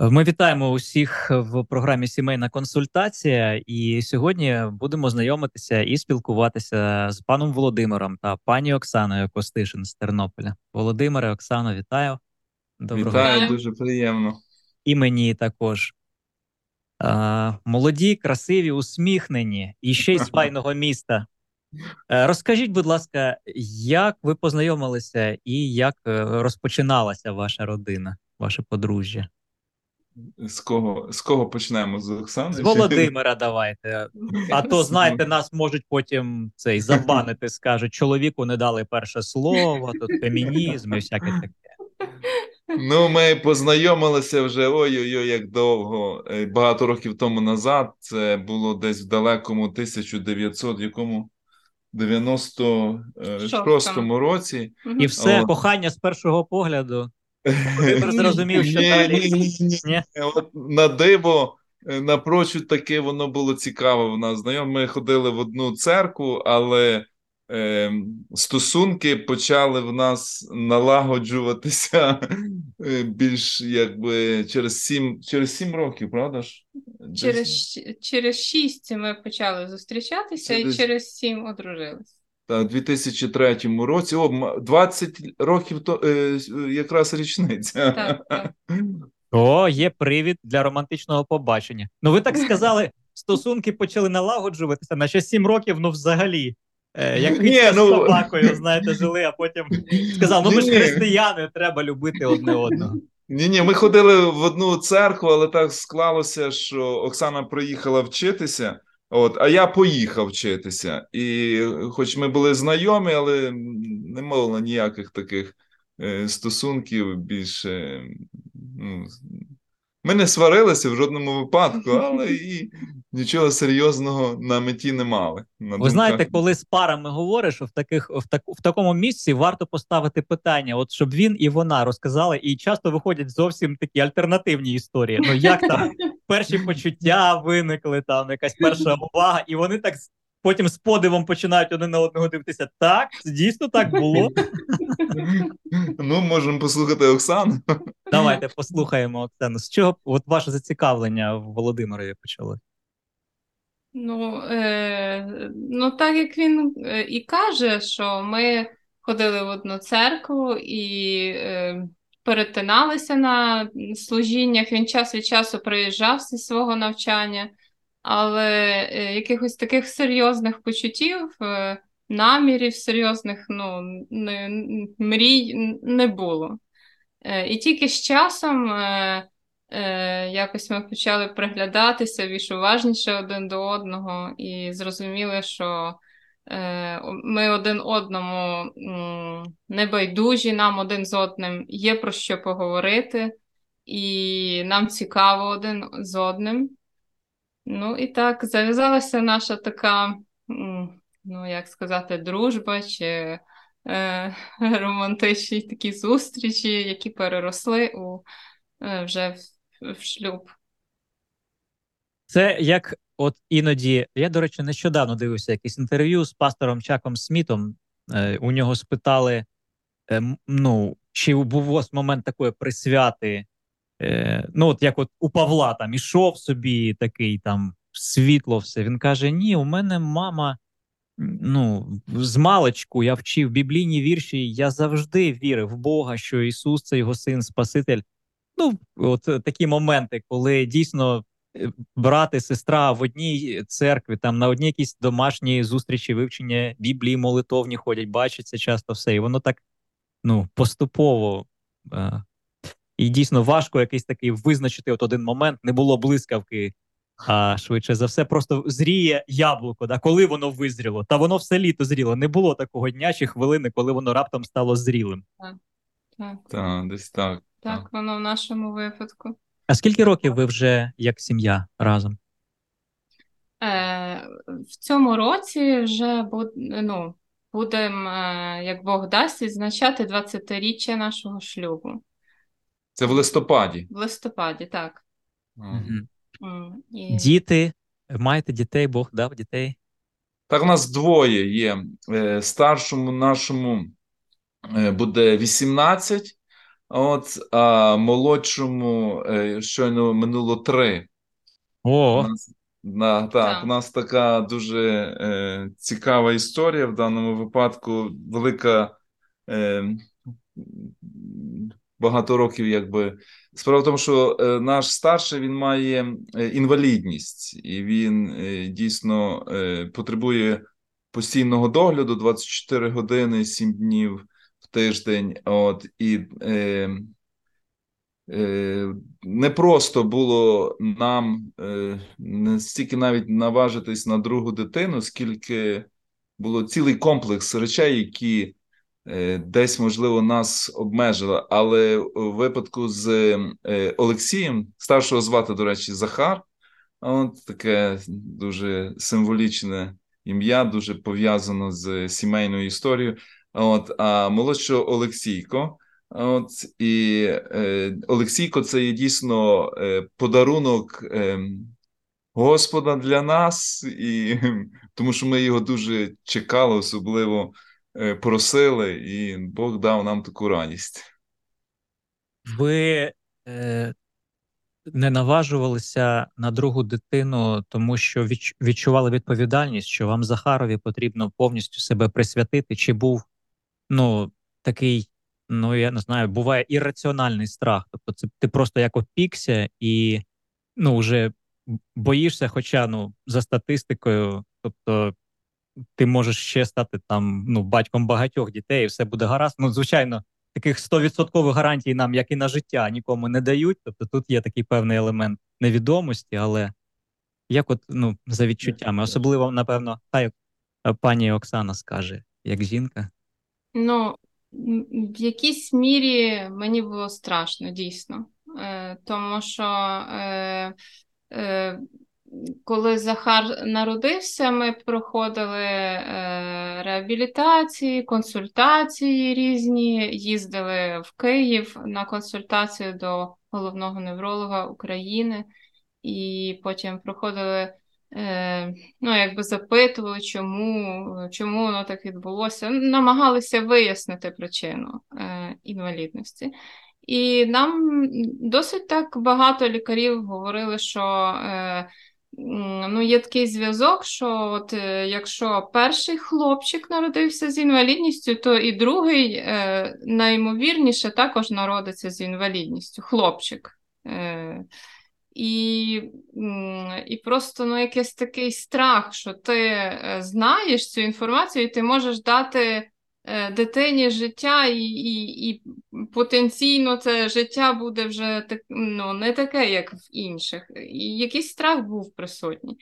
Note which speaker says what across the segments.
Speaker 1: Ми вітаємо усіх в програмі Сімейна консультація, і сьогодні будемо знайомитися і спілкуватися з паном Володимиром та пані Оксаною Костишин з Тернополя. Володимире, Оксано, вітаю. Доброго
Speaker 2: Вітаю,
Speaker 1: дня.
Speaker 2: дуже приємно.
Speaker 1: І мені також. А, молоді, красиві, усміхнені і ще й з файного міста. Е, Розкажіть, будь ласка, як ви познайомилися і як е, розпочиналася ваша родина, ваше подружжя?
Speaker 2: З кого, з кого почнемо? З Оксани?
Speaker 1: З
Speaker 2: чи-
Speaker 1: Володимира давайте. А то, знаєте, нас можуть потім цей забанити, скажуть, чоловіку не дали перше слово, тут фемінізм і всяке таке.
Speaker 2: Ну, ми познайомилися вже ой-ой-ой, як довго. Е, Багато років тому назад. Це було десь в далекому 1900 якому 96-му році.
Speaker 1: І все,
Speaker 2: От.
Speaker 1: кохання з першого погляду. Володимир зрозумів, що
Speaker 2: Ні,
Speaker 1: далі.
Speaker 2: ні, ні, ні.
Speaker 1: Ні?
Speaker 2: От на диво, е, напрочуд таки воно було цікаво в нас. Знайом, ми ходили в одну церкву, але е, стосунки почали в нас налагоджуватися е, більш якби через сім, через сім років, правда ж?
Speaker 3: Через, через шість ми почали зустрічатися
Speaker 2: Це
Speaker 3: і через сім одружилися.
Speaker 2: Та, в 2003 році, о, м- 20 років то е, якраз річниця.
Speaker 3: Так, так.
Speaker 1: О, є привід для романтичного побачення. Ну, ви так сказали, стосунки почали налагоджуватися, наче сім років, ну взагалі. Е, як
Speaker 2: Ні,
Speaker 1: кицька з
Speaker 2: ну-
Speaker 1: собакою, знаєте, жили, а потім сказав: ну ми ж християни, треба любити одне одного.
Speaker 2: Ні, ні, ми ходили в одну церкву, але так склалося, що Оксана приїхала вчитися, от, а я поїхав вчитися. І хоч ми були знайомі, але не було ніяких таких е, стосунків більше. Ну, ми не сварилися в жодному випадку, але і нічого серйозного на меті не мали. На
Speaker 1: Ви знаєте, коли з парами говориш, в таких в, так, в такому місці варто поставити питання, от щоб він і вона розказали, і часто виходять зовсім такі альтернативні історії. Ну як там перші почуття виникли, там якась перша увага, і вони так потім з подивом починають один на одного дивитися. Так, дійсно так було.
Speaker 2: Ну, можемо послухати Оксану.
Speaker 1: Давайте послухаємо Оксану. З чого от ваше зацікавлення в Володимирові почали?
Speaker 3: Ну, е, ну, так як він е, і каже, що ми ходили в одну церкву і е, перетиналися на служіннях. Він час від часу приїжджав зі свого навчання, але е, якихось таких серйозних почуттів, е, намірів серйозних, ну, не, мрій не було. Е, І тільки з часом якось ми почали приглядатися більш уважніше один до одного і зрозуміли, що ми один одному небайдужі, нам один з одним є про що поговорити, і нам цікаво один з одним. Ну і так зав'язалася наша така, ну як сказати, дружба чи е, романтичні такі зустрічі, які переросли у е, вже в, в шлюб.
Speaker 1: Це як от іноді. Я, до речі, нещодавно дивився якесь інтерв'ю з пастором Чаком Смітом. Е, у нього спитали: е, ну, чи був у вас момент такої присвяти? Е, ну, от як от у Павла там ішов собі такий там світло, все. Він каже: Ні, у мене мама. Ну, з маличку я вчив біблійні вірші. Я завжди вірив в Бога, що Ісус це його син, Спаситель. Ну, от такі моменти, коли дійсно е, брат і сестра в одній церкві, там на одній якісь домашні зустрічі, вивчення Біблії, молитовні ходять, бачаться часто все. І воно так ну, поступово. Е, і дійсно важко якийсь такий визначити от один момент, не було блискавки, а швидше за все, просто зріє яблуко, да, коли воно визріло. Та воно все літо зріло. Не було такого дня чи хвилини, коли воно раптом стало зрілим.
Speaker 3: Так,
Speaker 2: Так, десь так.
Speaker 3: так, воно в нашому випадку.
Speaker 1: А скільки років ви вже як сім'я разом?
Speaker 3: Е, в цьому році вже буд, ну, будемо, е, як Бог дасть, відзначати 20-річчя нашого шлюбу.
Speaker 2: Це в листопаді.
Speaker 3: В листопаді, так. М, І...
Speaker 1: Діти, маєте дітей, Бог дав дітей.
Speaker 2: Так, у нас двоє є. Е, Старшому нашому е, буде 18, от, а молодшому е, щойно минуло 3.
Speaker 1: О,
Speaker 2: У нас, да, так,
Speaker 3: Так.
Speaker 2: у нас така дуже е, цікава історія в даному випадку. Велика е, багато років, якби. Справа в тому, що е, наш старший він має е, інвалідність, і він е, дійсно потребує постійного догляду 24 години, 7 днів в тиждень. От, і е, Е, Не просто було нам е, не стільки навіть наважитись на другу дитину, скільки було цілий комплекс речей, які десь, можливо, нас обмежили. Але у випадку з е, Олексієм, старшого звати, до речі, Захар, от таке дуже символічне ім'я, дуже пов'язано з сімейною історією. От, а молодшого Олексійко. От і е, Олексійко, це є дійсно е, подарунок е, Господа для нас, і тому що ми його дуже чекали, особливо е, просили, і Бог дав нам таку радість.
Speaker 1: ви е, не наважувалися на другу дитину, тому що відчували відповідальність, що вам Захарові потрібно повністю себе присвятити, чи був ну такий, ну я не знаю, буває ірраціональний страх. Тобто, це ти просто як опікся і ну вже боїшся, хоча ну за статистикою, тобто. Ти можеш ще стати там ну батьком багатьох дітей, і все буде гаразд. Ну, звичайно, таких 100% гарантій нам, як і на життя, нікому не дають. Тобто тут є такий певний елемент невідомості, але як от ну за відчуттями, особливо, напевно, хай е, пані Оксана скаже, як жінка.
Speaker 3: Ну, в якійсь мірі мені було страшно, дійсно. Е, тому що е, е, коли Захар народився, ми проходили е, реабілітації, консультації різні, їздили в Київ на консультацію до головного невролога України, і потім проходили. Е, ну, якби запитували, чому, чому воно так відбулося. Намагалися вияснити причину е, інвалідності. І нам досить так багато лікарів говорили, що е, ну, є такий зв'язок, що от, е, якщо перший хлопчик народився з інвалідністю, то і другий е, найімовірніше також народиться з інвалідністю, хлопчик. Е, і, і просто ну, якийсь такий страх, що ти знаєш цю інформацію, і ти можеш дати дитині життя, і, і, і потенційно це життя буде вже так, ну, не таке, як в інших. І якийсь страх був присутній.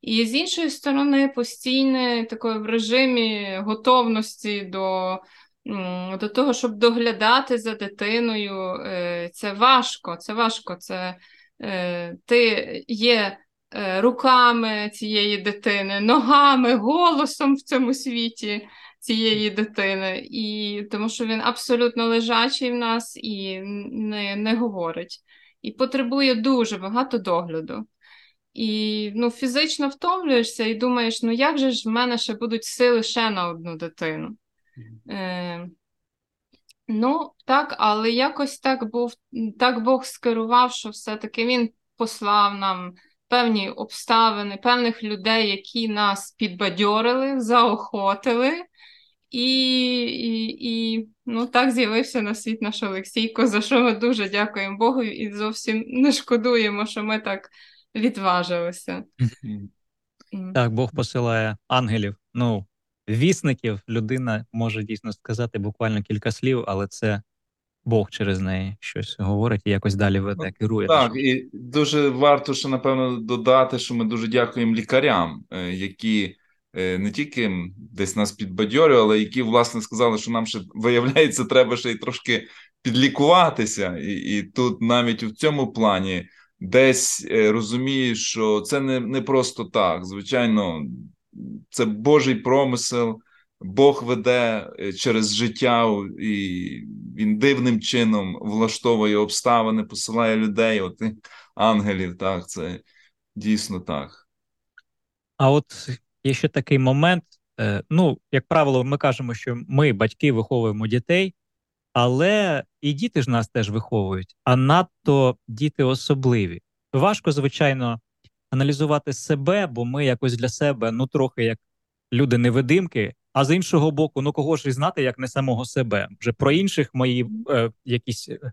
Speaker 3: І з іншої сторони, постійне таке в режимі готовності до. До того, щоб доглядати за дитиною, е, це важко, це важко. Це е, ти є е, руками цієї дитини, ногами, голосом в цьому світі цієї дитини, і тому що він абсолютно лежачий в нас і не, не говорить, і потребує дуже багато догляду. І ну, фізично втомлюєшся і думаєш, ну як же ж в мене ще будуть сили ще на одну дитину? Е, Ну, так, але якось так був, так Бог скерував, що все-таки він послав нам певні обставини, певних людей, які нас підбадьорили, заохотили. І, і, і ну, так з'явився на світ наш Олексійко, за що ми дуже дякуємо Богу і зовсім не шкодуємо, що ми так відважилися.
Speaker 1: Так, Бог посилає ангелів. Ну вісників людина може дійсно сказати буквально кілька слів, але це Бог через неї щось говорить і якось далі веде, керує.
Speaker 2: Так, і дуже варто ще, напевно, додати, що ми дуже дякуємо лікарям, е, які не тільки десь нас підбадьорювали, але які, власне, сказали, що нам ще виявляється, треба ще й трошки підлікуватися. І, і тут навіть в цьому плані десь е, розумієш, що це не, не просто так. Звичайно, це Божий промисел. Бог веде е, через життя, і він дивним чином влаштовує обставини, посилає людей, от ангелів. Так, це дійсно так.
Speaker 1: А от є ще такий момент. е, Ну, як правило, ми кажемо, що ми, батьки, виховуємо дітей, але і діти ж нас теж виховують, а надто діти особливі. Важко, звичайно, аналізувати себе, бо ми якось для себе, ну, трохи як люди-невидимки. А з іншого боку, ну кого ж і знати, як не самого себе. Вже про інших мої е, якісь е,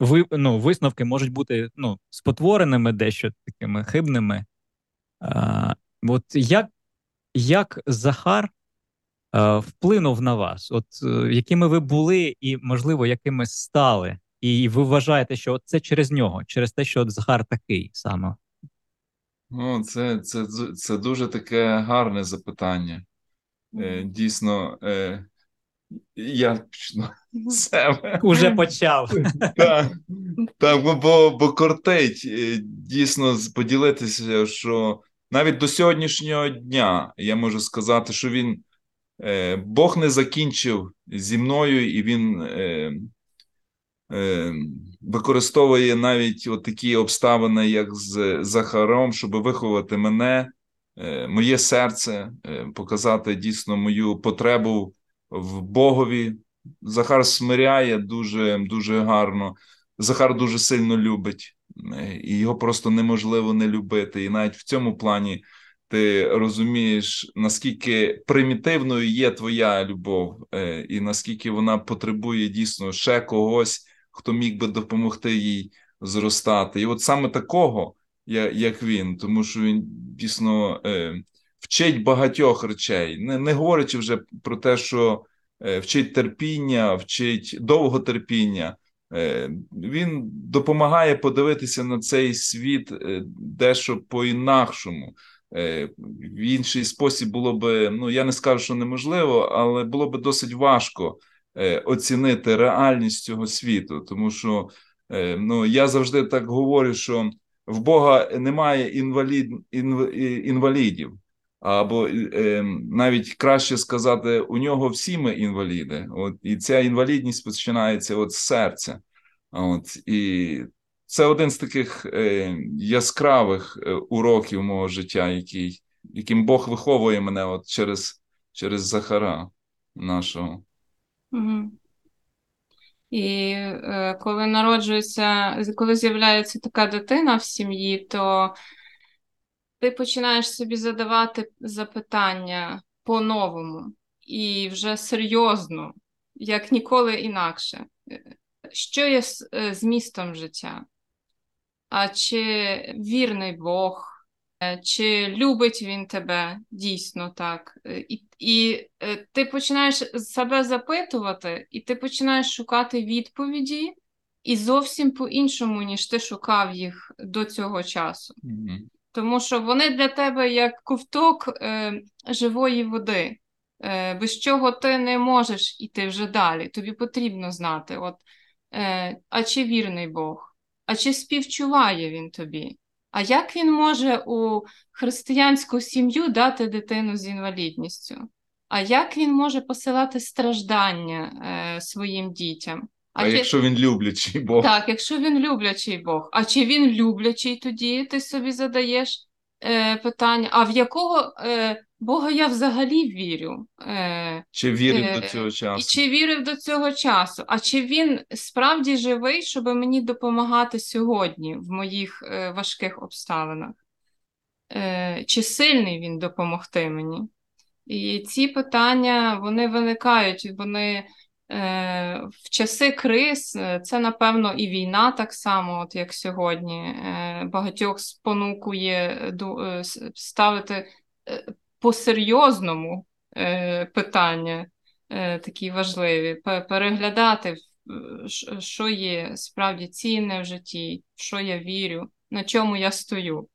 Speaker 1: ви, ну, висновки можуть бути ну, спотвореними, дещо такими хибними. А, От як, як Захар е, вплинув на вас? От е, якими ви були, і, можливо, якими стали? І ви вважаєте, що от це через нього, через те, що от Захар такий саме?
Speaker 2: Ну, це, це, це дуже таке гарне запитання. Е, Дійсно, е, я почну себе.
Speaker 1: Уже почав.
Speaker 2: Так, так бо, бо, бо кортить е, дійсно поділитися, що навіть до сьогоднішнього дня я можу сказати, що він е, Бог не закінчив зі мною, і він е, е, використовує навіть от такі обставини, як з Захаром, щоб виховати мене, е, моє серце, е, показати дійсно мою потребу в Богові. Захар смиряє дуже, дуже гарно. Захар дуже сильно любить, і його просто неможливо не любити. І навіть в цьому плані ти розумієш, наскільки примітивною є твоя любов, е, і наскільки вона потребує дійсно ще когось, хто міг би допомогти їй зростати. І от саме такого, як він, тому що він дійсно е, вчить багатьох речей, не, не говорячи вже про те, що е, вчить терпіння, вчить довготерпіння. Е, Він допомагає подивитися на цей світ е, дещо по-інакшому. Е, В інший спосіб було би, ну я не скажу, що неможливо, але було би досить важко оцінити реальність цього світу, тому що ну я завжди так говорю, що в Бога немає інвалід, інв, інвалідів. Або е, навіть краще сказати, у нього всі ми інваліди. От і ця інвалідність починається от з серця. От і це один з таких е, яскравих е, уроків мого життя, який, яким Бог виховує мене от через, через Захара нашого.
Speaker 3: Мгм. І коли народжується, коли з'являється така дитина в сім'ї, то ти починаєш собі задавати запитання по-новому і вже серйозно, як ніколи інакше. Що є с- е, змістом життя? А чи вірний Бог? Е, Чи любить він тебе дійсно так? Е, І, і ти починаєш себе запитувати, і ти починаєш шукати відповіді, і зовсім по-іншому, ніж ти шукав їх до цього часу.
Speaker 2: Мгм.
Speaker 3: Тому що вони для тебе як ковток е, живої води, е, без чого ти не можеш іти вже далі. Тобі потрібно знати, от, е, а чи вірний Бог, а чи співчуває він тобі? А як він може у християнську сім'ю дати дитину з інвалідністю? А як він може посилати страждання е, своїм дітям?
Speaker 2: А,
Speaker 3: є-
Speaker 2: якщо він люблячий Бог,
Speaker 3: так, якщо він люблячий Бог. А чи він люблячий тоді, ти собі задаєш е, питання, а в якого е, Бога я взагалі вірю? Е,
Speaker 2: чи вірив
Speaker 3: е,
Speaker 2: до цього
Speaker 3: і
Speaker 2: часу?
Speaker 3: чи вірив до цього часу? А чи він справді живий, щоб мені допомагати сьогодні в моїх е, важких обставинах? Е, чи сильний він допомогти мені? І ці питання вони виникають, вони в часи криз, е, це напевно і війна так само, от як сьогодні, е, багатьох спонукує е, ставити е, по-серйозному е, питання е, такі важливі, переглядати, е, що є справді цінне в житті, в що я вірю, на чому я стою.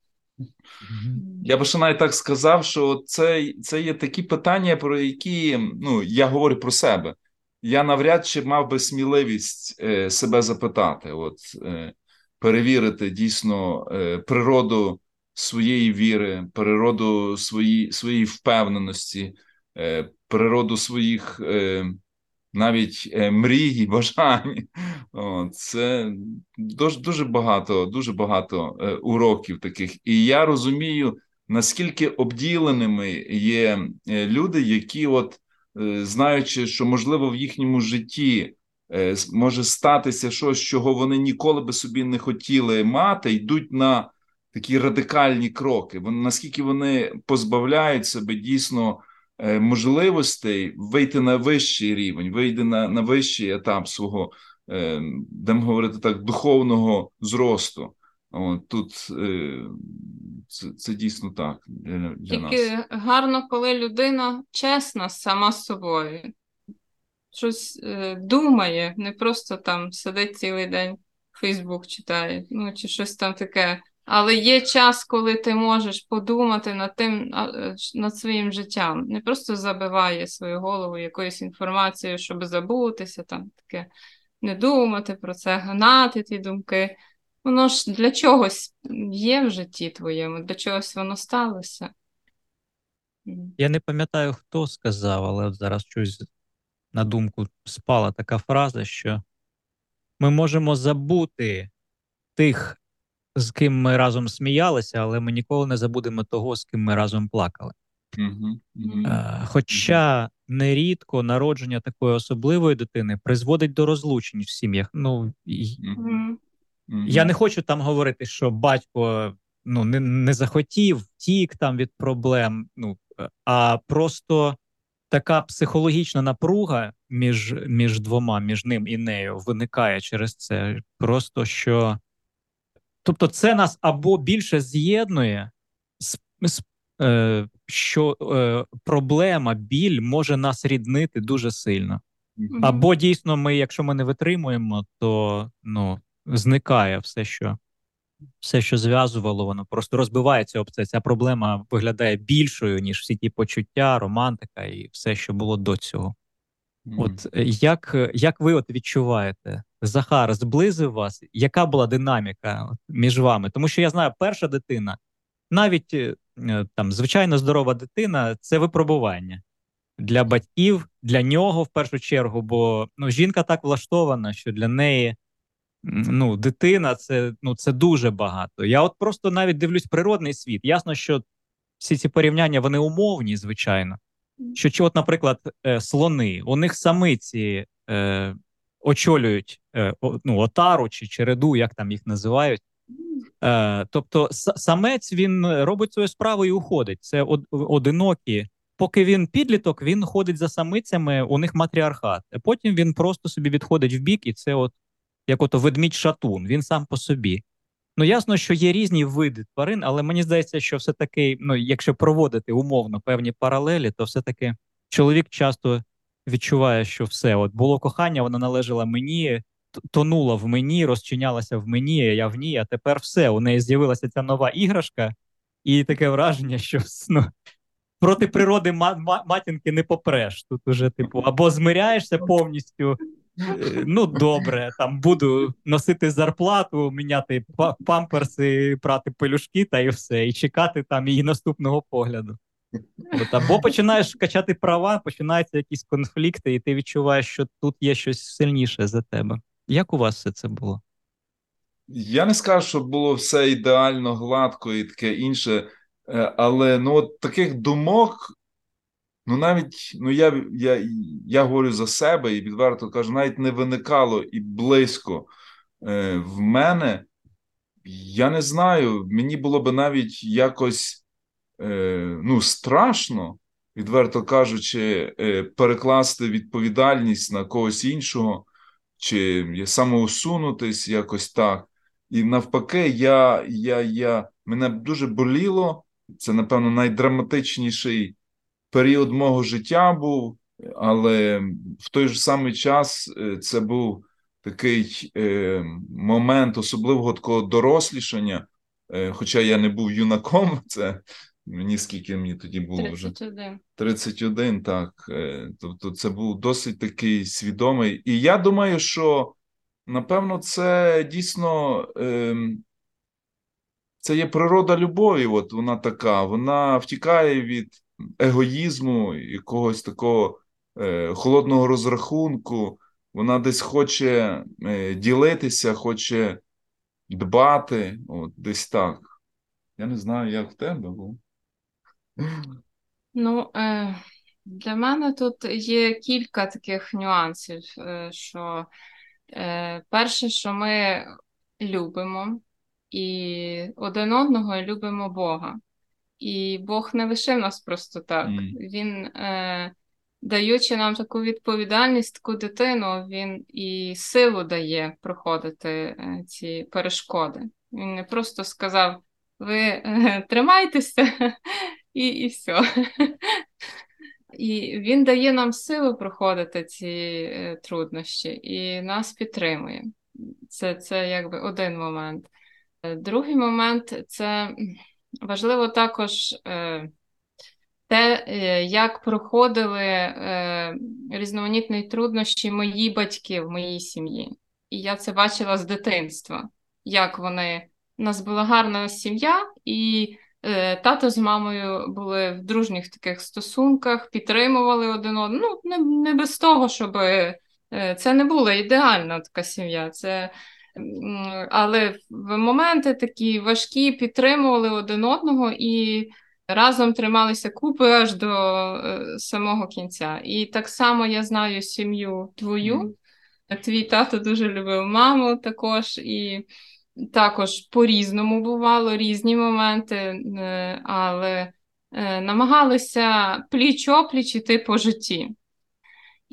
Speaker 2: Я би ще навіть так сказав, що це, це є такі питання, про які ну, я говорю про себе. Я навряд чи мав би сміливість е, себе запитати, от, е, перевірити дійсно е, природу своєї віри, природу свої, своєї впевненості, природу своїх навіть мрій і бажань. Це дуже, дуже багато, дуже багато уроків таких. І я розумію, наскільки обділеними є люди, які, от, знаючи, що можливо в їхньому житті е, може статися щось, чого вони ніколи би собі не хотіли мати, йдуть на такі радикальні кроки. Вони, наскільки вони позбавляють себе дійсно е, можливостей вийти на вищий рівень, вийти на, на вищий етап свого, е, будемо говорити так, духовного зросту. Тут е, це, це дійсно так для, для нас.
Speaker 3: Тільки гарно, коли людина чесна сама з собою. Щось е, думає, не просто там сидить цілий день Фейсбук читає, ну чи щось там таке. Але є час, коли ти можеш подумати над тим, е, над своїм життям. Не просто забиває свою голову якоюсь інформацією, щоб забутися, там таке, не думати про це, гнати ті думки. Воно ж для чогось є в житті твоєму, для чогось воно сталося.
Speaker 1: Я не пам'ятаю, хто сказав, але от зараз щось на думку спала така фраза, що ми можемо забути тих, з ким ми разом сміялися, але ми ніколи не забудемо того, з ким ми разом плакали. Е, Хоча нерідко народження такої особливої дитини призводить до розлучень в сім'ях. Ну, Я не хочу там говорити, що батько ну, не, не захотів, втік там від проблем. Ну, а просто така психологічна напруга між, між двома, між ним і нею, виникає через це. Просто що. Тобто, це нас або більше з'єднує, з, з, е, що е, проблема, біль може нас ріднити дуже сильно. Або дійсно, ми, якщо ми не витримуємо, то ну, зникає все, що все, що зв'язувало, воно просто розбивається об це. Ця проблема виглядає більшою, ніж всі ті почуття, романтика і все, що було до цього. От е, як, е, як ви от відчуваєте? Захар зблизив вас? Яка була динаміка між вами? Тому що я знаю, перша дитина, навіть е, там звичайно здорова дитина це випробування для батьків, для нього в першу чергу, бо ну, жінка так влаштована, що для неї ну, дитина це, ну, це дуже багато. Я от просто навіть дивлюсь природний світ. Ясно, що всі ці порівняння вони умовні, звичайно. Що, чи от, наприклад, е, слони, у них самиці е, очолюють е, о- ну, отару чи череду, як там їх називають. Е, тобто, самець він робить свою справу і уходить. Це од- одинокі. Поки він підліток, він ходить за самицями, у них матріархат. Потім він просто собі відходить в бік, і це от як ото ведмідь шатун, він сам по собі. Ну, ясно, що є різні види тварин, але мені здається, що все-таки, ну, якщо проводити умовно певні паралелі, то все-таки чоловік часто відчуває, що все, от було кохання, воно належало мені, т- тонуло в мені, розчинялося в мені, я в ній, а тепер все. У неї з'явилася ця нова іграшка, і таке враження, що ну, проти природи ма- ма- матінки не попреш. Тут уже, типу, або змиряєшся повністю. Е, Ну, добре, там буду носити зарплату, міняти памперси, прати пелюшки та і все, і чекати там її наступного погляду. От, або починаєш качати права, починаються якісь конфлікти, і ти відчуваєш, що тут є щось сильніше за тебе. Як у вас все це було?
Speaker 2: Я не скажу, що було все ідеально, гладко і таке інше, е, але ну, от таких думок, ну навіть ну, я, я, я говорю за себе і відверто кажу, навіть не виникало і близько е, в мене. Я не знаю, мені було би навіть якось е, ну, страшно, відверто кажучи, е, перекласти відповідальність на когось іншого, чи самоусунутись якось так. І навпаки, я, я, я, мене дуже боліло. Це, напевно, найдраматичніший період мого життя був, але в той же самий час е, це був такий е, момент особливого такого дорослішання. Е, хоча я не був юнаком, це мені скільки мені тоді було вже
Speaker 3: 31.
Speaker 2: 31, так. Тобто це був досить такий свідомий. І я думаю, що напевно це дійсно ем, це є природа любові. От вона така, вона втікає від егоїзму, якогось такого е, холодного розрахунку. Вона десь хоче е, ділитися, хоче дбати. От десь так. Я не знаю, як в тебе було.
Speaker 3: Ну, е, для мене тут є кілька таких нюансів, е, що е, перше, що ми любимо і один одного любимо Бога. І Бог не лишив нас просто так.
Speaker 2: Мгм.
Speaker 3: Він, е, даючи нам таку відповідальність, таку дитину, він і силу дає проходити е, ці перешкоди. Він не просто сказав: ви е, тримайтеся і, і все. І він дає нам силу проходити ці е, труднощі і нас підтримує. Це, це якби один момент. Е, Другий момент це важливо також е, те, е, як проходили е, різноманітні труднощі мої батьки в моїй сім'ї. І я це бачила з дитинства, як вони. У нас була гарна сім'я, і е, тато з мамою були в дружніх таких стосунках, підтримували один одного. Ну, не, не без того, щоб е, це не була ідеальна така сім'я. Це, але в моменти такі важкі підтримували один одного і разом трималися купи аж до е, самого кінця. І так само я знаю сім'ю твою. Твій тато дуже любив маму також, і також по-різному бувало, різні моменти, е, але е, намагалися пліч-опліч іти по житті.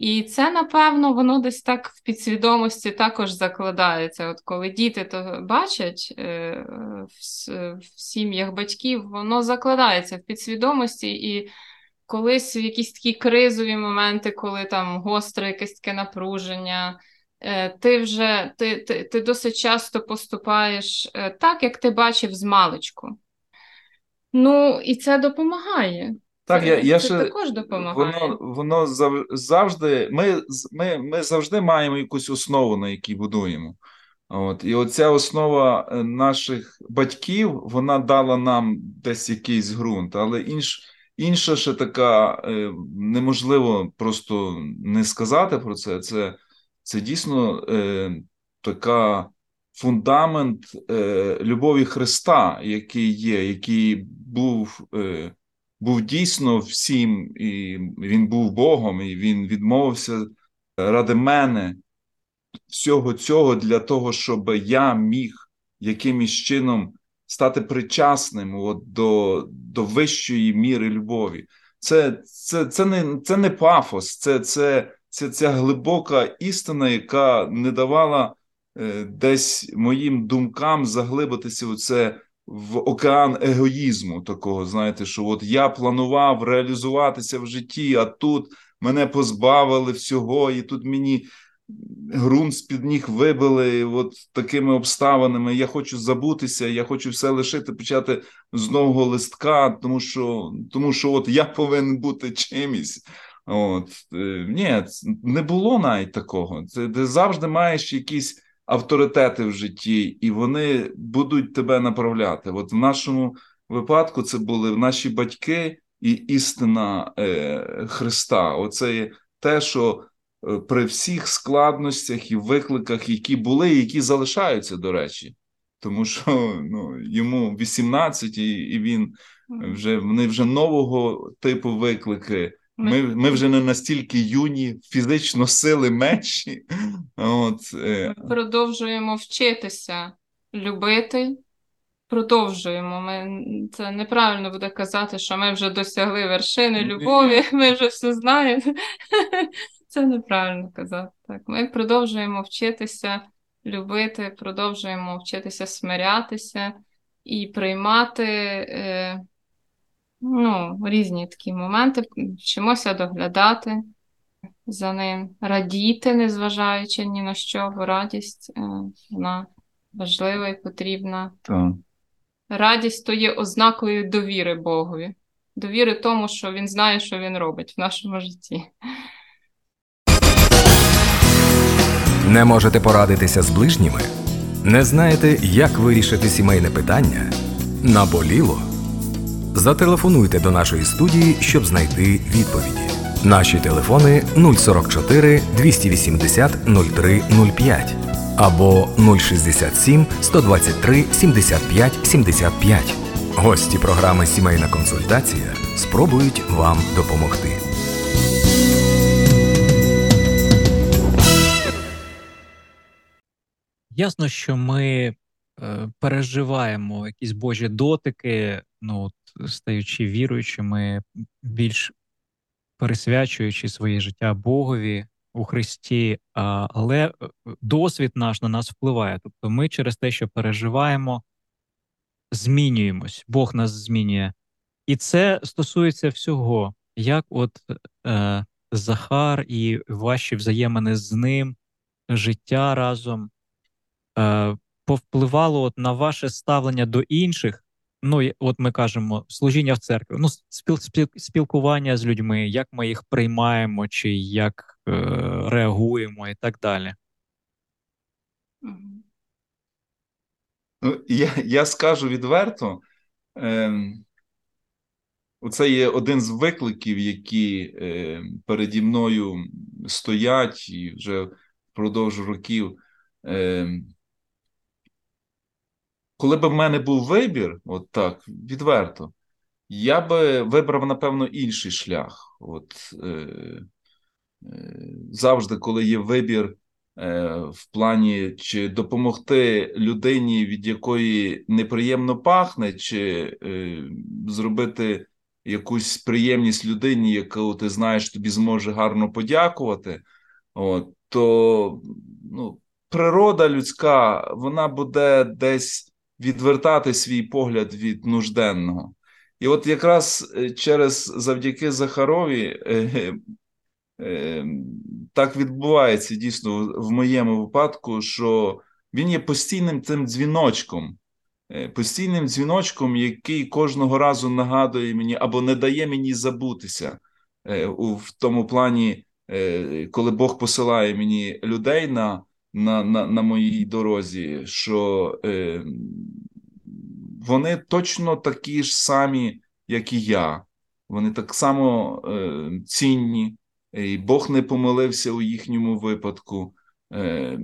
Speaker 3: І це, напевно, воно десь так в підсвідомості також закладається. От коли діти то бачать е, в, сім'ях батьків, воно закладається в підсвідомості, і колись в якісь такі кризові моменти, коли там гостре якесь таке напруження, е, ти вже ти, ти, ти досить часто поступаєш е, так, як ти бачив з маличку. Ну, і це допомагає.
Speaker 2: Так, я, я
Speaker 3: це
Speaker 2: ще
Speaker 3: також допомагає.
Speaker 2: воно, воно зав- завжди. Ми, ми, ми завжди маємо якусь основу, на якій будуємо. От, і оця основа е, наших батьків, вона дала нам десь якийсь ґрунт, але інш, інша ще така е, неможливо просто не сказати про це. Це, це дійсно е, така фундамент е, любові Христа, який є, який був. Е, був дійсно всім, і він був Богом, і він відмовився ради мене всього цього для того, щоб я міг якимось чином стати причасним от, до, до вищої міри любові. Це, це, це, не, це не пафос, це, це, це ця глибока істина, яка не давала е, десь моїм думкам заглибитися у це в океан егоїзму такого, знаєте, що от я планував реалізуватися в житті, а тут мене позбавили всього, і тут мені ґрунт з-під ніг вибили от такими обставинами. Я хочу забутися, я хочу все лишити, почати з нового листка, тому що, тому що от я повинен бути чимось. От е, ні, не було навіть такого. Це ти завжди маєш якісь авторитети в житті, і вони будуть тебе направляти. От в нашому випадку це були наші батьки і істина е, Христа. Оце є те, що е, при всіх складностях і викликах, які були, і які залишаються, до речі. Тому що ну, йому 18, і, і він вже вони вже нового типу виклики. Ми, ми вже не настільки юні, фізично сили менші. От, е,
Speaker 3: Ми продовжуємо вчитися любити, продовжуємо. Ми, це неправильно буде казати, що ми вже досягли вершини любові, ми вже все знаємо. Це неправильно казати. Так. Ми продовжуємо вчитися любити, продовжуємо вчитися смирятися і приймати е, ну, різні такі моменти. Вчимося доглядати за ним, радіти, незважаючи ні на що, бо радість е, вона важлива і потрібна.
Speaker 2: Так.
Speaker 3: Радість то є ознакою довіри Богові, довіри тому, що він знає, що він робить в нашому житті.
Speaker 4: Не можете порадитися з ближніми? Не знаєте, як вирішити сімейне питання? Наболіло? Зателефонуйте до нашої студії, щоб знайти відповіді. Наші телефони 044 280 0305 або 067 123 75 75. Гості програми Сімейна консультація спробують вам допомогти.
Speaker 1: Ясно, що ми е, переживаємо якісь Божі дотики, ну, стаючи віруючими, більш пересвячуючи своє життя Богові у Христі, але е, досвід наш на нас впливає. Тобто ми через те, що переживаємо, змінюємось, Бог нас змінює. І це стосується всього, як от е, Захар і ваші взаємини з ним, життя разом е, повпливало от на ваше ставлення до інших. Ну, от ми кажемо, служіння в церкві, ну, спіл, спіл, спілкування з людьми, як ми їх приймаємо, чи як е, реагуємо, і так далі.
Speaker 2: Ну, я, я скажу відверто, ем, оце є один з викликів, які е, переді мною стоять і вже впродовж років. Ем, коли б в мене був вибір, от так, відверто, я би вибрав, напевно, інший шлях. От, е, е, завжди, коли є вибір е, в плані чи допомогти людині, від якої неприємно пахне, чи е, зробити якусь приємність людині, яку ти знаєш, тобі зможе гарно подякувати, от, то ну, природа людська, вона буде десь відвертати свій погляд від нужденного. І от якраз е, через завдяки Захарові е, е, так відбувається дійсно в- моєму випадку, що він є постійним цим дзвіночком, е, постійним дзвіночком, який кожного разу нагадує мені або не дає мені забутися е, у, в тому плані, е, коли Бог посилає мені людей на, на, на, на моїй дорозі, що е, вони точно такі ж самі, як і я. Вони так само е, цінні, і Бог не помилився у їхньому випадку. Е,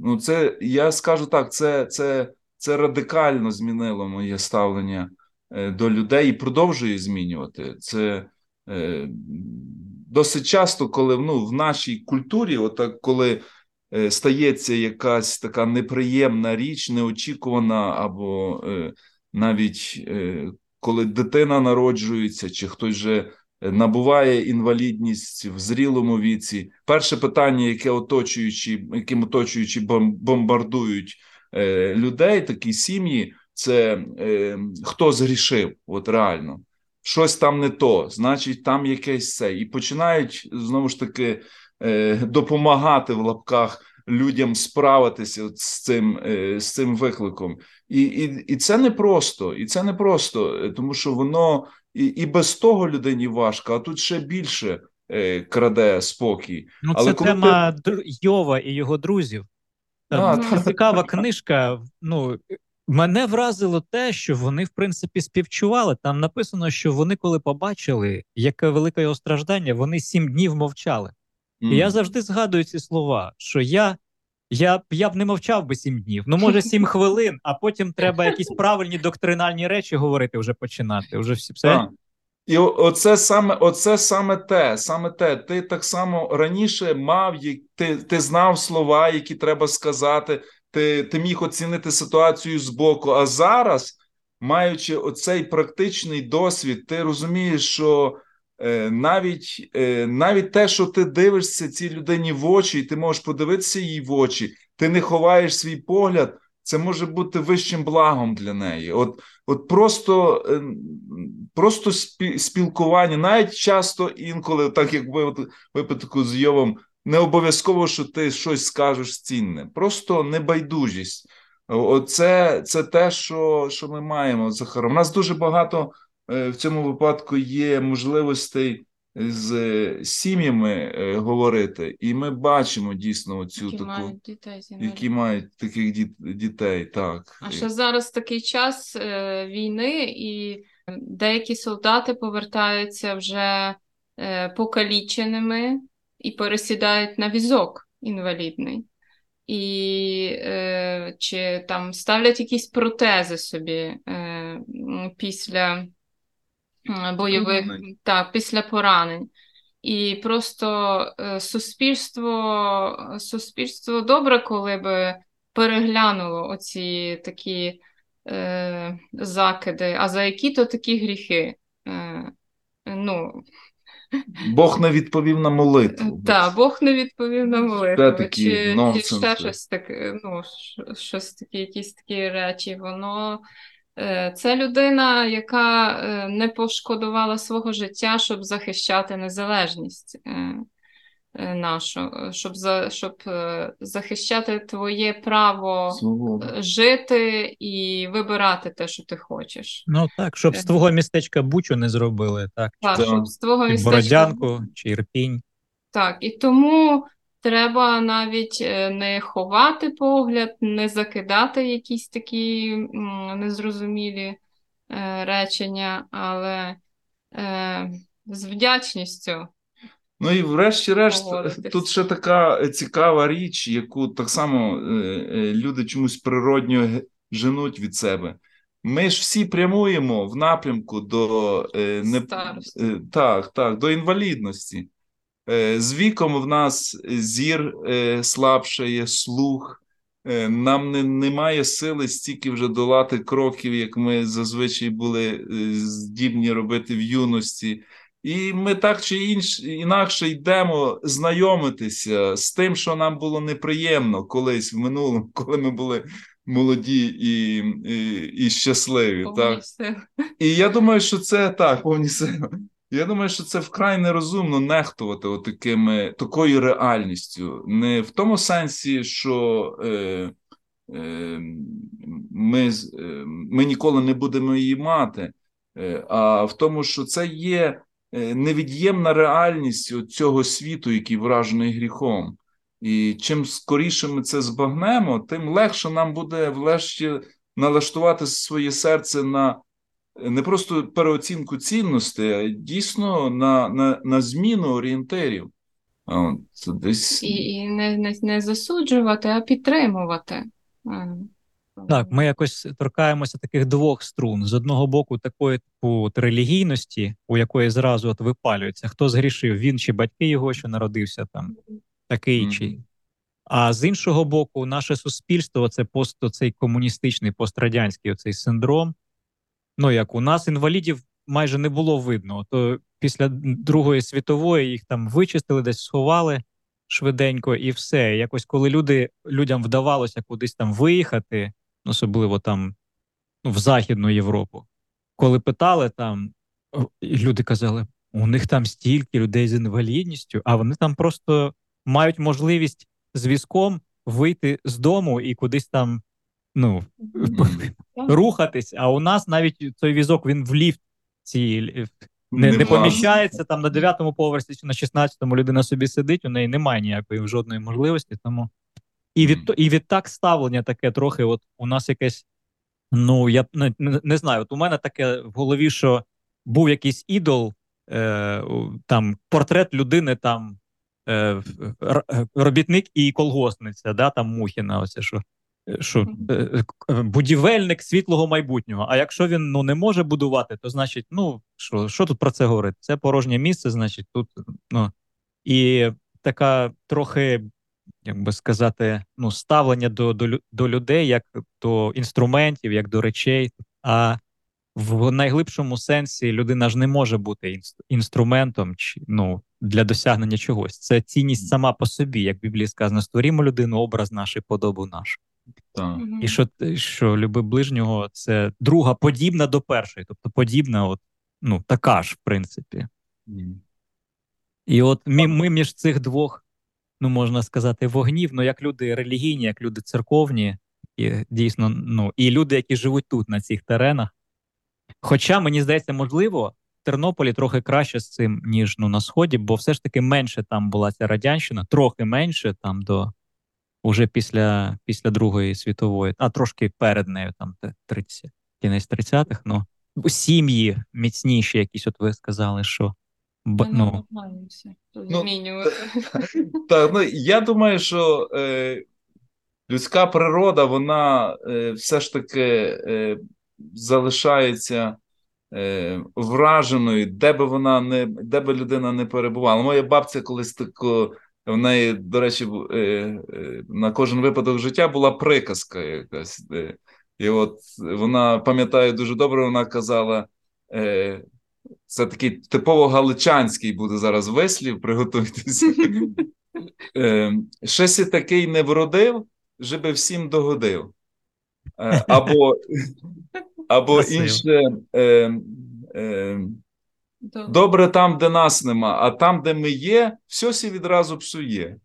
Speaker 2: ну, це я скажу так: це, це, це радикально змінило моє ставлення е, до людей і продовжує змінювати. Це е, досить часто, коли ну, в нашій культурі, отак, коли стається якась така неприємна річ, неочікувана, або е, навіть е, коли дитина народжується, чи хтось вже набуває інвалідність в зрілому віці. Перше питання, яке оточуючи, яким оточуючи бомбардують е, людей, такі сім'ї, це е, хто згрішив, от реально. Щось там не то, значить, там якесь це. І починають знову ж таки е, допомагати в лапках людям справитися з цим, е, з цим викликом. І, і, і це не просто, і це не просто, е, тому що воно і, і без того людині важко, а тут ще більше е, краде спокій.
Speaker 1: Ну,
Speaker 2: Але
Speaker 1: це
Speaker 2: коли
Speaker 1: тема др- Йова і його друзів.
Speaker 2: А,
Speaker 1: Е,
Speaker 2: та-
Speaker 1: Цікава книжка. Ну, мене вразило те, що вони, в принципі, співчували. Там написано, що вони, коли побачили, яке велике його страждання, вони сім днів мовчали. І я завжди згадую ці слова, що я, я, я б не мовчав би сім днів, ну може сім хвилин, а потім треба якісь правильні доктринальні речі говорити, вже починати. Вже всі все.
Speaker 2: Так. І оце саме, оце саме те, саме те. Ти так само раніше мав, ти, ти знав слова, які треба сказати, ти, ти міг оцінити ситуацію збоку. А зараз, маючи оцей практичний досвід, ти розумієш, що навіть, е, навіть те, що ти дивишся цій людині в очі, і ти можеш подивитися їй в очі, ти не ховаєш свій погляд. це може бути вищим благом для неї. От, от просто, е, просто спілкування, навіть часто інколи, так як ви випадку з Йовом, не обов'язково, що ти щось скажеш цінне, просто небайдужість. Оце це те, що, що ми маємо з Захаром. У нас дуже багато е, в цьому випадку є можливостей з е, сім'ями е, говорити, і ми бачимо дійсно цю
Speaker 3: які
Speaker 2: таку,
Speaker 3: мають дітей
Speaker 2: які мають таких діт, дітей. Так.
Speaker 3: А ще зараз такий час е, війни, і деякі солдати повертаються вже е, покаліченими і пересідають на візок інвалідний. І е, чи там ставлять якісь протези собі е, після бойових, так, після поранень. І просто е, суспільство, суспільство добре, коли би переглянуло оці такі е, закиди, а за які то такі гріхи. Е, ну,
Speaker 2: Бог не відповів на молитву.
Speaker 3: так, Бог не відповів на молитву,
Speaker 2: Це такі
Speaker 3: чи, чи ще щось таке, ну, щось такі, якісь такі речі. Воно е, це людина, яка е, не пошкодувала свого життя, щоб захищати незалежність е, е, нашу, е, щоб, за, щоб е, захищати твоє право
Speaker 2: Свобода.
Speaker 3: е, жити і вибирати те, що ти хочеш.
Speaker 1: Ну так, щоб з твого містечка Бучу не зробили, так.
Speaker 3: Так, щоб з твого містечка
Speaker 1: Бородянку, чи Ірпінь.
Speaker 3: Так, і тому треба навіть е, не ховати погляд, не закидати якісь такі незрозумілі е, речення, але е, з вдячністю.
Speaker 2: Ну і врешті-решт, тут ще така цікава річ, яку так само люди чомусь природньо женуть від себе. Ми ж всі прямуємо в напрямку до не так, так, до інвалідності. Е, З віком в нас зір е, слабшає, слух. Е, Нам не, немає сили стільки вже долати кроків, як ми зазвичай були здібні робити в юності. І ми так чи інш, інакше йдемо знайомитися з тим, що нам було неприємно колись в минулому, коли ми були молоді і, і, і щасливі.
Speaker 3: Повні
Speaker 2: Так?
Speaker 3: сили.
Speaker 2: І я думаю, що це так, повні сили. Я думаю, що це вкрай нерозумно нехтувати отакими, такою реальністю. Не в тому сенсі, що е, е, ми, е, ми ніколи не будемо її мати, е, а в тому, що це є е, невід'ємна реальність цього світу, який вражений гріхом. І чим скоріше ми це збагнемо, тим легше нам буде врешті налаштувати своє серце на не просто переоцінку цінностей, а дійсно на, на, на зміну орієнтирів. Це десь
Speaker 3: І, і не, не, не засуджувати, а підтримувати.
Speaker 1: Так, ми якось торкаємося таких двох струн. З одного боку, такої типу от релігійності, у якої зразу от випалюється, хто згрішив, він чи батьки його, що народився там, такий
Speaker 2: Мгм.
Speaker 1: чи. А з іншого боку, наше суспільство це пост цей комуністичний пострадянський оцей синдром. Ну, як у нас інвалідів майже не було видно. То після Другої світової їх там вичистили, десь сховали швиденько, і все. Якось коли люди людям вдавалося кудись там виїхати, особливо там ну, в Західну Європу, коли питали там, і люди казали, у них там стільки людей з інвалідністю, а вони там просто мають можливість з візком вийти з дому і кудись там ну, рухатись. А у нас навіть той візок він в ліфт ці не, не поміщається там на 9-му поверсі чи на 16-му людина собі сидить, у неї немає ніякої жодної можливості. Тому і від і відтак ставлення таке трохи. От у нас якесь. Ну я не, не, знаю. От у мене таке в голові, що був якийсь ідол, е, там портрет людини, там е, е, робітник і колгоспниця, да, там Мухіна, оце що. Е, Що е, е, будівельник світлого майбутнього. А якщо він ну не може будувати, то значить, ну що, що тут про це говорити? Це порожнє місце, значить, тут ну і така трохи, як би сказати, ну ставлення до, до, до людей як до інструментів, як до речей. А в найглибшому сенсі людина ж не може бути інструментом чи ну для досягнення чогось. Це цінність сама по собі, як в Біблії сказано, створімо людину, образ наш і подобу нашу.
Speaker 2: Так.
Speaker 1: І що, що люби ближнього це друга подібна до першої, тобто подібна, от, ну, така ж, в принципі. І от ми, ми між цих двох, ну можна сказати, вогнів, ну як люди релігійні, як люди церковні, і дійсно, ну, і люди, які живуть тут, на цих теренах. Хоча, мені здається, можливо, в Тернополі трохи краще з цим, ніж ну, на Сході, бо все ж таки менше там була ця радянщина, трохи менше там до уже після, після Другої світової, а трошки перед нею, там те 30, кінець 30-х, ну, сім'ї міцніші, якісь, от ви сказали, що б, ну,
Speaker 2: Ну,
Speaker 3: змінювати.
Speaker 2: Так, ну я думаю, що е, людська природа, вона е, все ж таки е, залишається е, враженою, де би вона не де би людина не перебувала. Моя бабця колись тако, в неї, до речі, е, е, на кожен випадок життя була приказка якась. І от вона пам'ятає дуже добре, вона казала. Е, це такий типово галичанський буде зараз вислів, приготуйтеся. Е, Щось і такий не вродив, жиби всім догодив. Або, або інше. Е, е,
Speaker 3: Добре.
Speaker 2: Добре там, де нас нема, а там, де ми є, все сі відразу псує.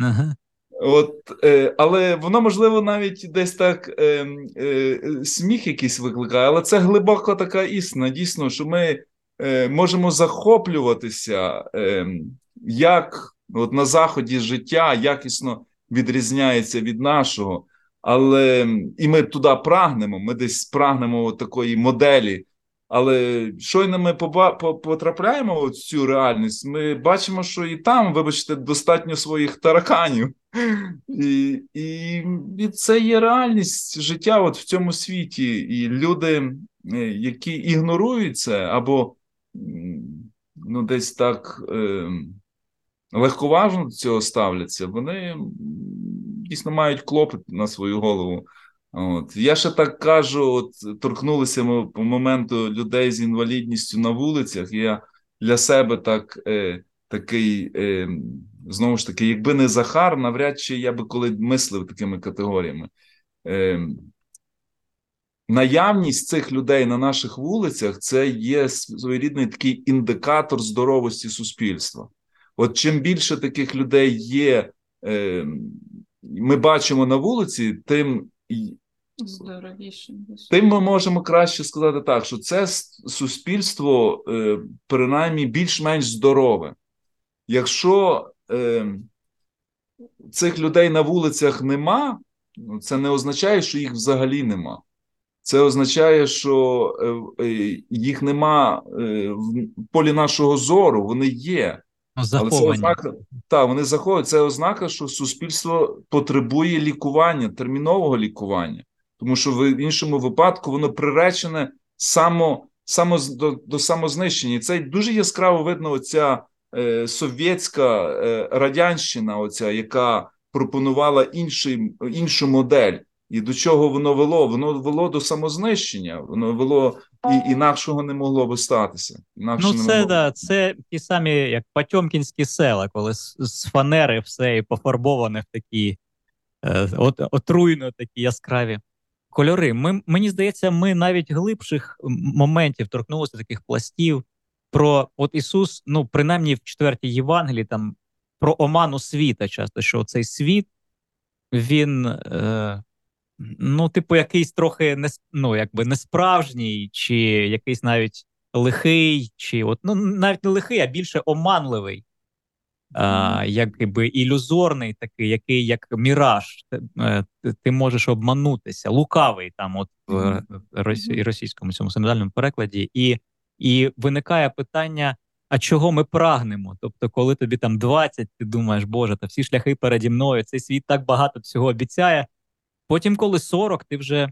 Speaker 1: ага.
Speaker 2: От, е, але воно, можливо, навіть десь так е, е, сміх якийсь викликає, але це глибоко така істина, дійсно, що ми е, можемо захоплюватися, е, як от на заході життя якісно відрізняється від нашого, але і ми туди прагнемо, ми десь прагнемо от такої моделі. Але щойно ми по- потрапляємо в цю реальність, ми бачимо, що і там, вибачте, достатньо своїх тараканів. І, і, і це є реальність життя от в цьому світі. І люди, е, які ігнорують це, або ну, десь так е, легковажно до цього ставляться, вони дійсно мають клопіт на свою голову. От. Я ще так кажу: от торкнулися ми по моменту людей з інвалідністю на вулицях. Я для себе так, е, такий, е, знову ж таки, якби не Захар, навряд чи я би коли мислив такими категоріями. Е, наявність цих людей на наших вулицях це є своєрідний такий індикатор здоровості суспільства. От чим більше таких людей є, е, ми бачимо на вулиці, тим
Speaker 3: Здоровіше.
Speaker 2: Тим ми можемо краще сказати так, що це суспільство, е, принаймні, більш-менш здорове. Якщо е, цих людей на вулицях нема, ну, це не означає, що їх взагалі нема. Це означає, що е, їх нема е, в полі нашого зору, вони є.
Speaker 1: Ну,
Speaker 2: Але це ознака, так, вони заходять. Це ознака, що суспільство потребує лікування, термінового лікування, тому що в іншому випадку воно приречене само, само до, до самознищення. І це дуже яскраво видно. Оця е, совєтська е, радянщина, оця, яка пропонувала інший, іншу модель. І до чого воно вело? Воно вело до самознищення, воно вело і інакшого не могло би статися. Інакше
Speaker 1: Ну,
Speaker 2: не
Speaker 1: це
Speaker 2: могло.
Speaker 1: да, це ті самі, як Потьомкінські села, коли з, з фанери все і пофарбоване в такі е, от, отруйно такі яскраві кольори. Ми, мені здається, ми навіть глибших моментів торкнулися таких пластів. Про от Ісус, ну принаймні в четвертій Євангелії, там про оману світа, часто що цей світ він. Е, Ну, типу, якийсь трохи не, ну, якби несправжній, чи якийсь навіть лихий, чи от, ну, навіть не лихий, а більше оманливий, а, якби ілюзорний такий, який як міраж. Ти, е, можеш обманутися, лукавий там, от в росі- російському цьому синодальному перекладі, і, і виникає питання. А чого ми прагнемо? Тобто, коли тобі там 20, ти думаєш, Боже, та всі шляхи переді мною, цей світ так багато всього обіцяє. Потім, коли 40, ти вже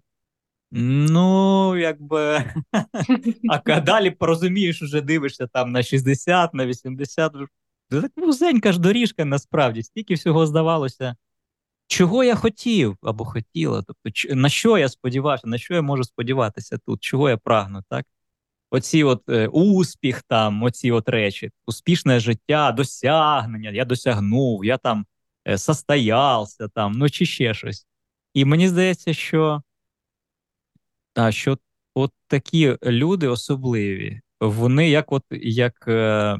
Speaker 1: ну, якби. А далі порозумієш, вже дивишся там на 60, на 80. Це так вузенька ж доріжка насправді, стільки всього здавалося. Чого я хотів або хотіла? Тобто, на що я сподівався, на що я можу сподіватися тут, чого я прагну, так? Оці от е, успіх, там, оці от речі, успішне життя, досягнення, я досягнув, я там е, состоявся, там, ну чи ще щось. І мені здається, що, а, що от такі люди особливі, вони, як от як е,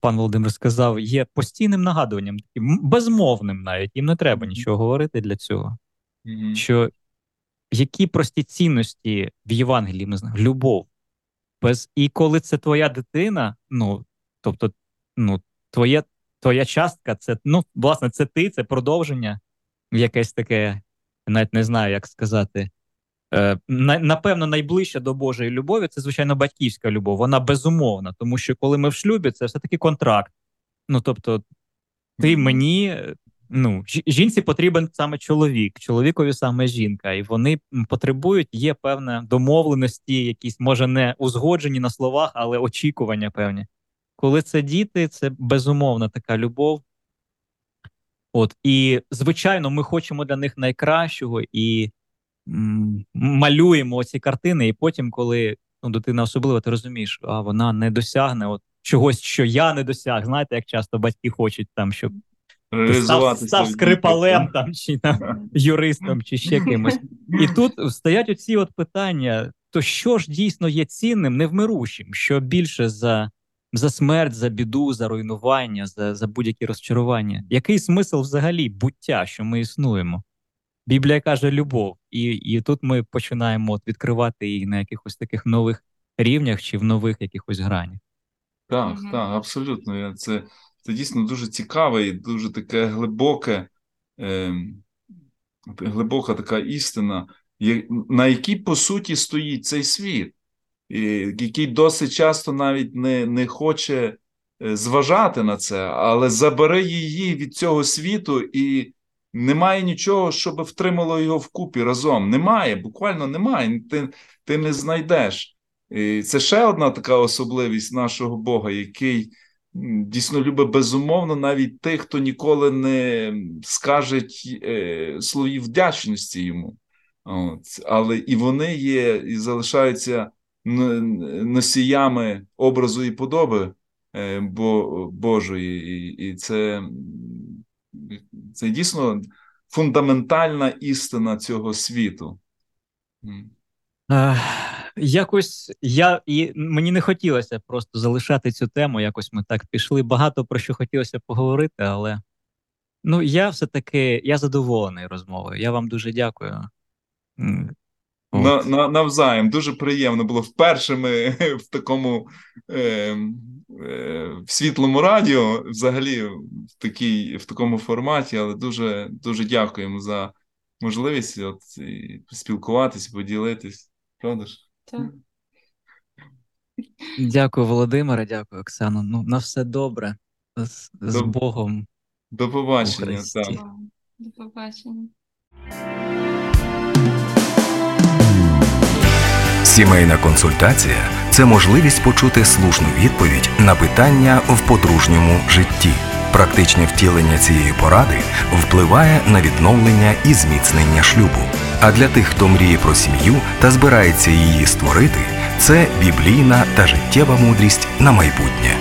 Speaker 1: пан Володимир сказав, є постійним нагадуванням, таким безмовним навіть. Їм не треба нічого говорити для цього.
Speaker 2: Мгм.
Speaker 1: Що які прості цінності в Євангелії ми знаємо? Любов. Без... І коли це твоя дитина, ну тобто, ну, твоє, твоя частка, це ну, власне, це ти, це продовження, якесь таке, навіть не знаю, як сказати. Е, на- напевно, найближче до Божої любові це, звичайно, батьківська любов. Вона безумовна, тому що коли ми в шлюбі, це все-таки контракт. Ну, тобто, ти мені, ну, жінці потрібен саме чоловік, чоловікові саме жінка, і вони потребують, є певне домовленості, якісь, може, не узгоджені на словах, але очікування певні. Коли це діти, це безумовна така любов. От, і, звичайно, ми хочемо для них найкращого і малюємо ці картини, і потім, коли ну, дитина особливо, ти розумієш, а вона не досягне от чогось, що я не досяг. Знаєте, як часто батьки хочуть там, щоб став, став скрипалем там, чи там юристом, чи ще кимось. І тут стоять оці от питання: то що ж дійсно є цінним, невмирущим, що більше за, за смерть, за біду, за руйнування, за, за будь-які розчарування? Який смисл взагалі буття, що ми існуємо? Біблія каже любов, і, і тут ми починаємо от відкривати її на якихось таких нових рівнях чи в нових якихось гранях.
Speaker 2: Так,
Speaker 3: Мгм.
Speaker 2: так, абсолютно. Це, це дійсно дуже цікаве і дуже таке глибоке, ем, глибока така істина, на якій по суті стоїть цей світ, і який досить часто навіть не, не хоче е, зважати на це, але забере її від цього світу, і немає нічого, щоб втримало його вкупі разом. Немає, буквально немає. Ти, ти не знайдеш. І це ще одна така особливість нашого Бога, який дійсно любить безумовно навіть тих, хто ніколи не скаже е, словів вдячності йому. От. Але і вони є, і залишаються носіями образу і подоби е, Божої. І, це, це дійсно фундаментальна істина цього світу.
Speaker 1: Е, якось я і мені не хотілося просто залишати цю тему. Якось ми так пішли. Багато про що хотілося поговорити, але ну я все-таки я задоволений розмовою. Я вам дуже дякую.
Speaker 2: На, на, навзаєм дуже приємно було вперше ми в такому е, е, в світлому радіо, взагалі в, такій, в такому форматі, але дуже, дуже дякуємо за можливість от, і спілкуватися, поділитись. Правда ж?
Speaker 3: Так.
Speaker 1: Дякую, Володимире, дякую, Оксано. Ну, на все добре. З, з Богом.
Speaker 2: До побачення. Так.
Speaker 3: До побачення.
Speaker 4: Сімейна консультація це можливість почути слушну відповідь на питання в подружньому житті. Практичне втілення цієї поради впливає на відновлення і зміцнення шлюбу. А для тих, хто мріє про сім'ю та збирається її створити, це біблійна та життєва мудрість на майбутнє.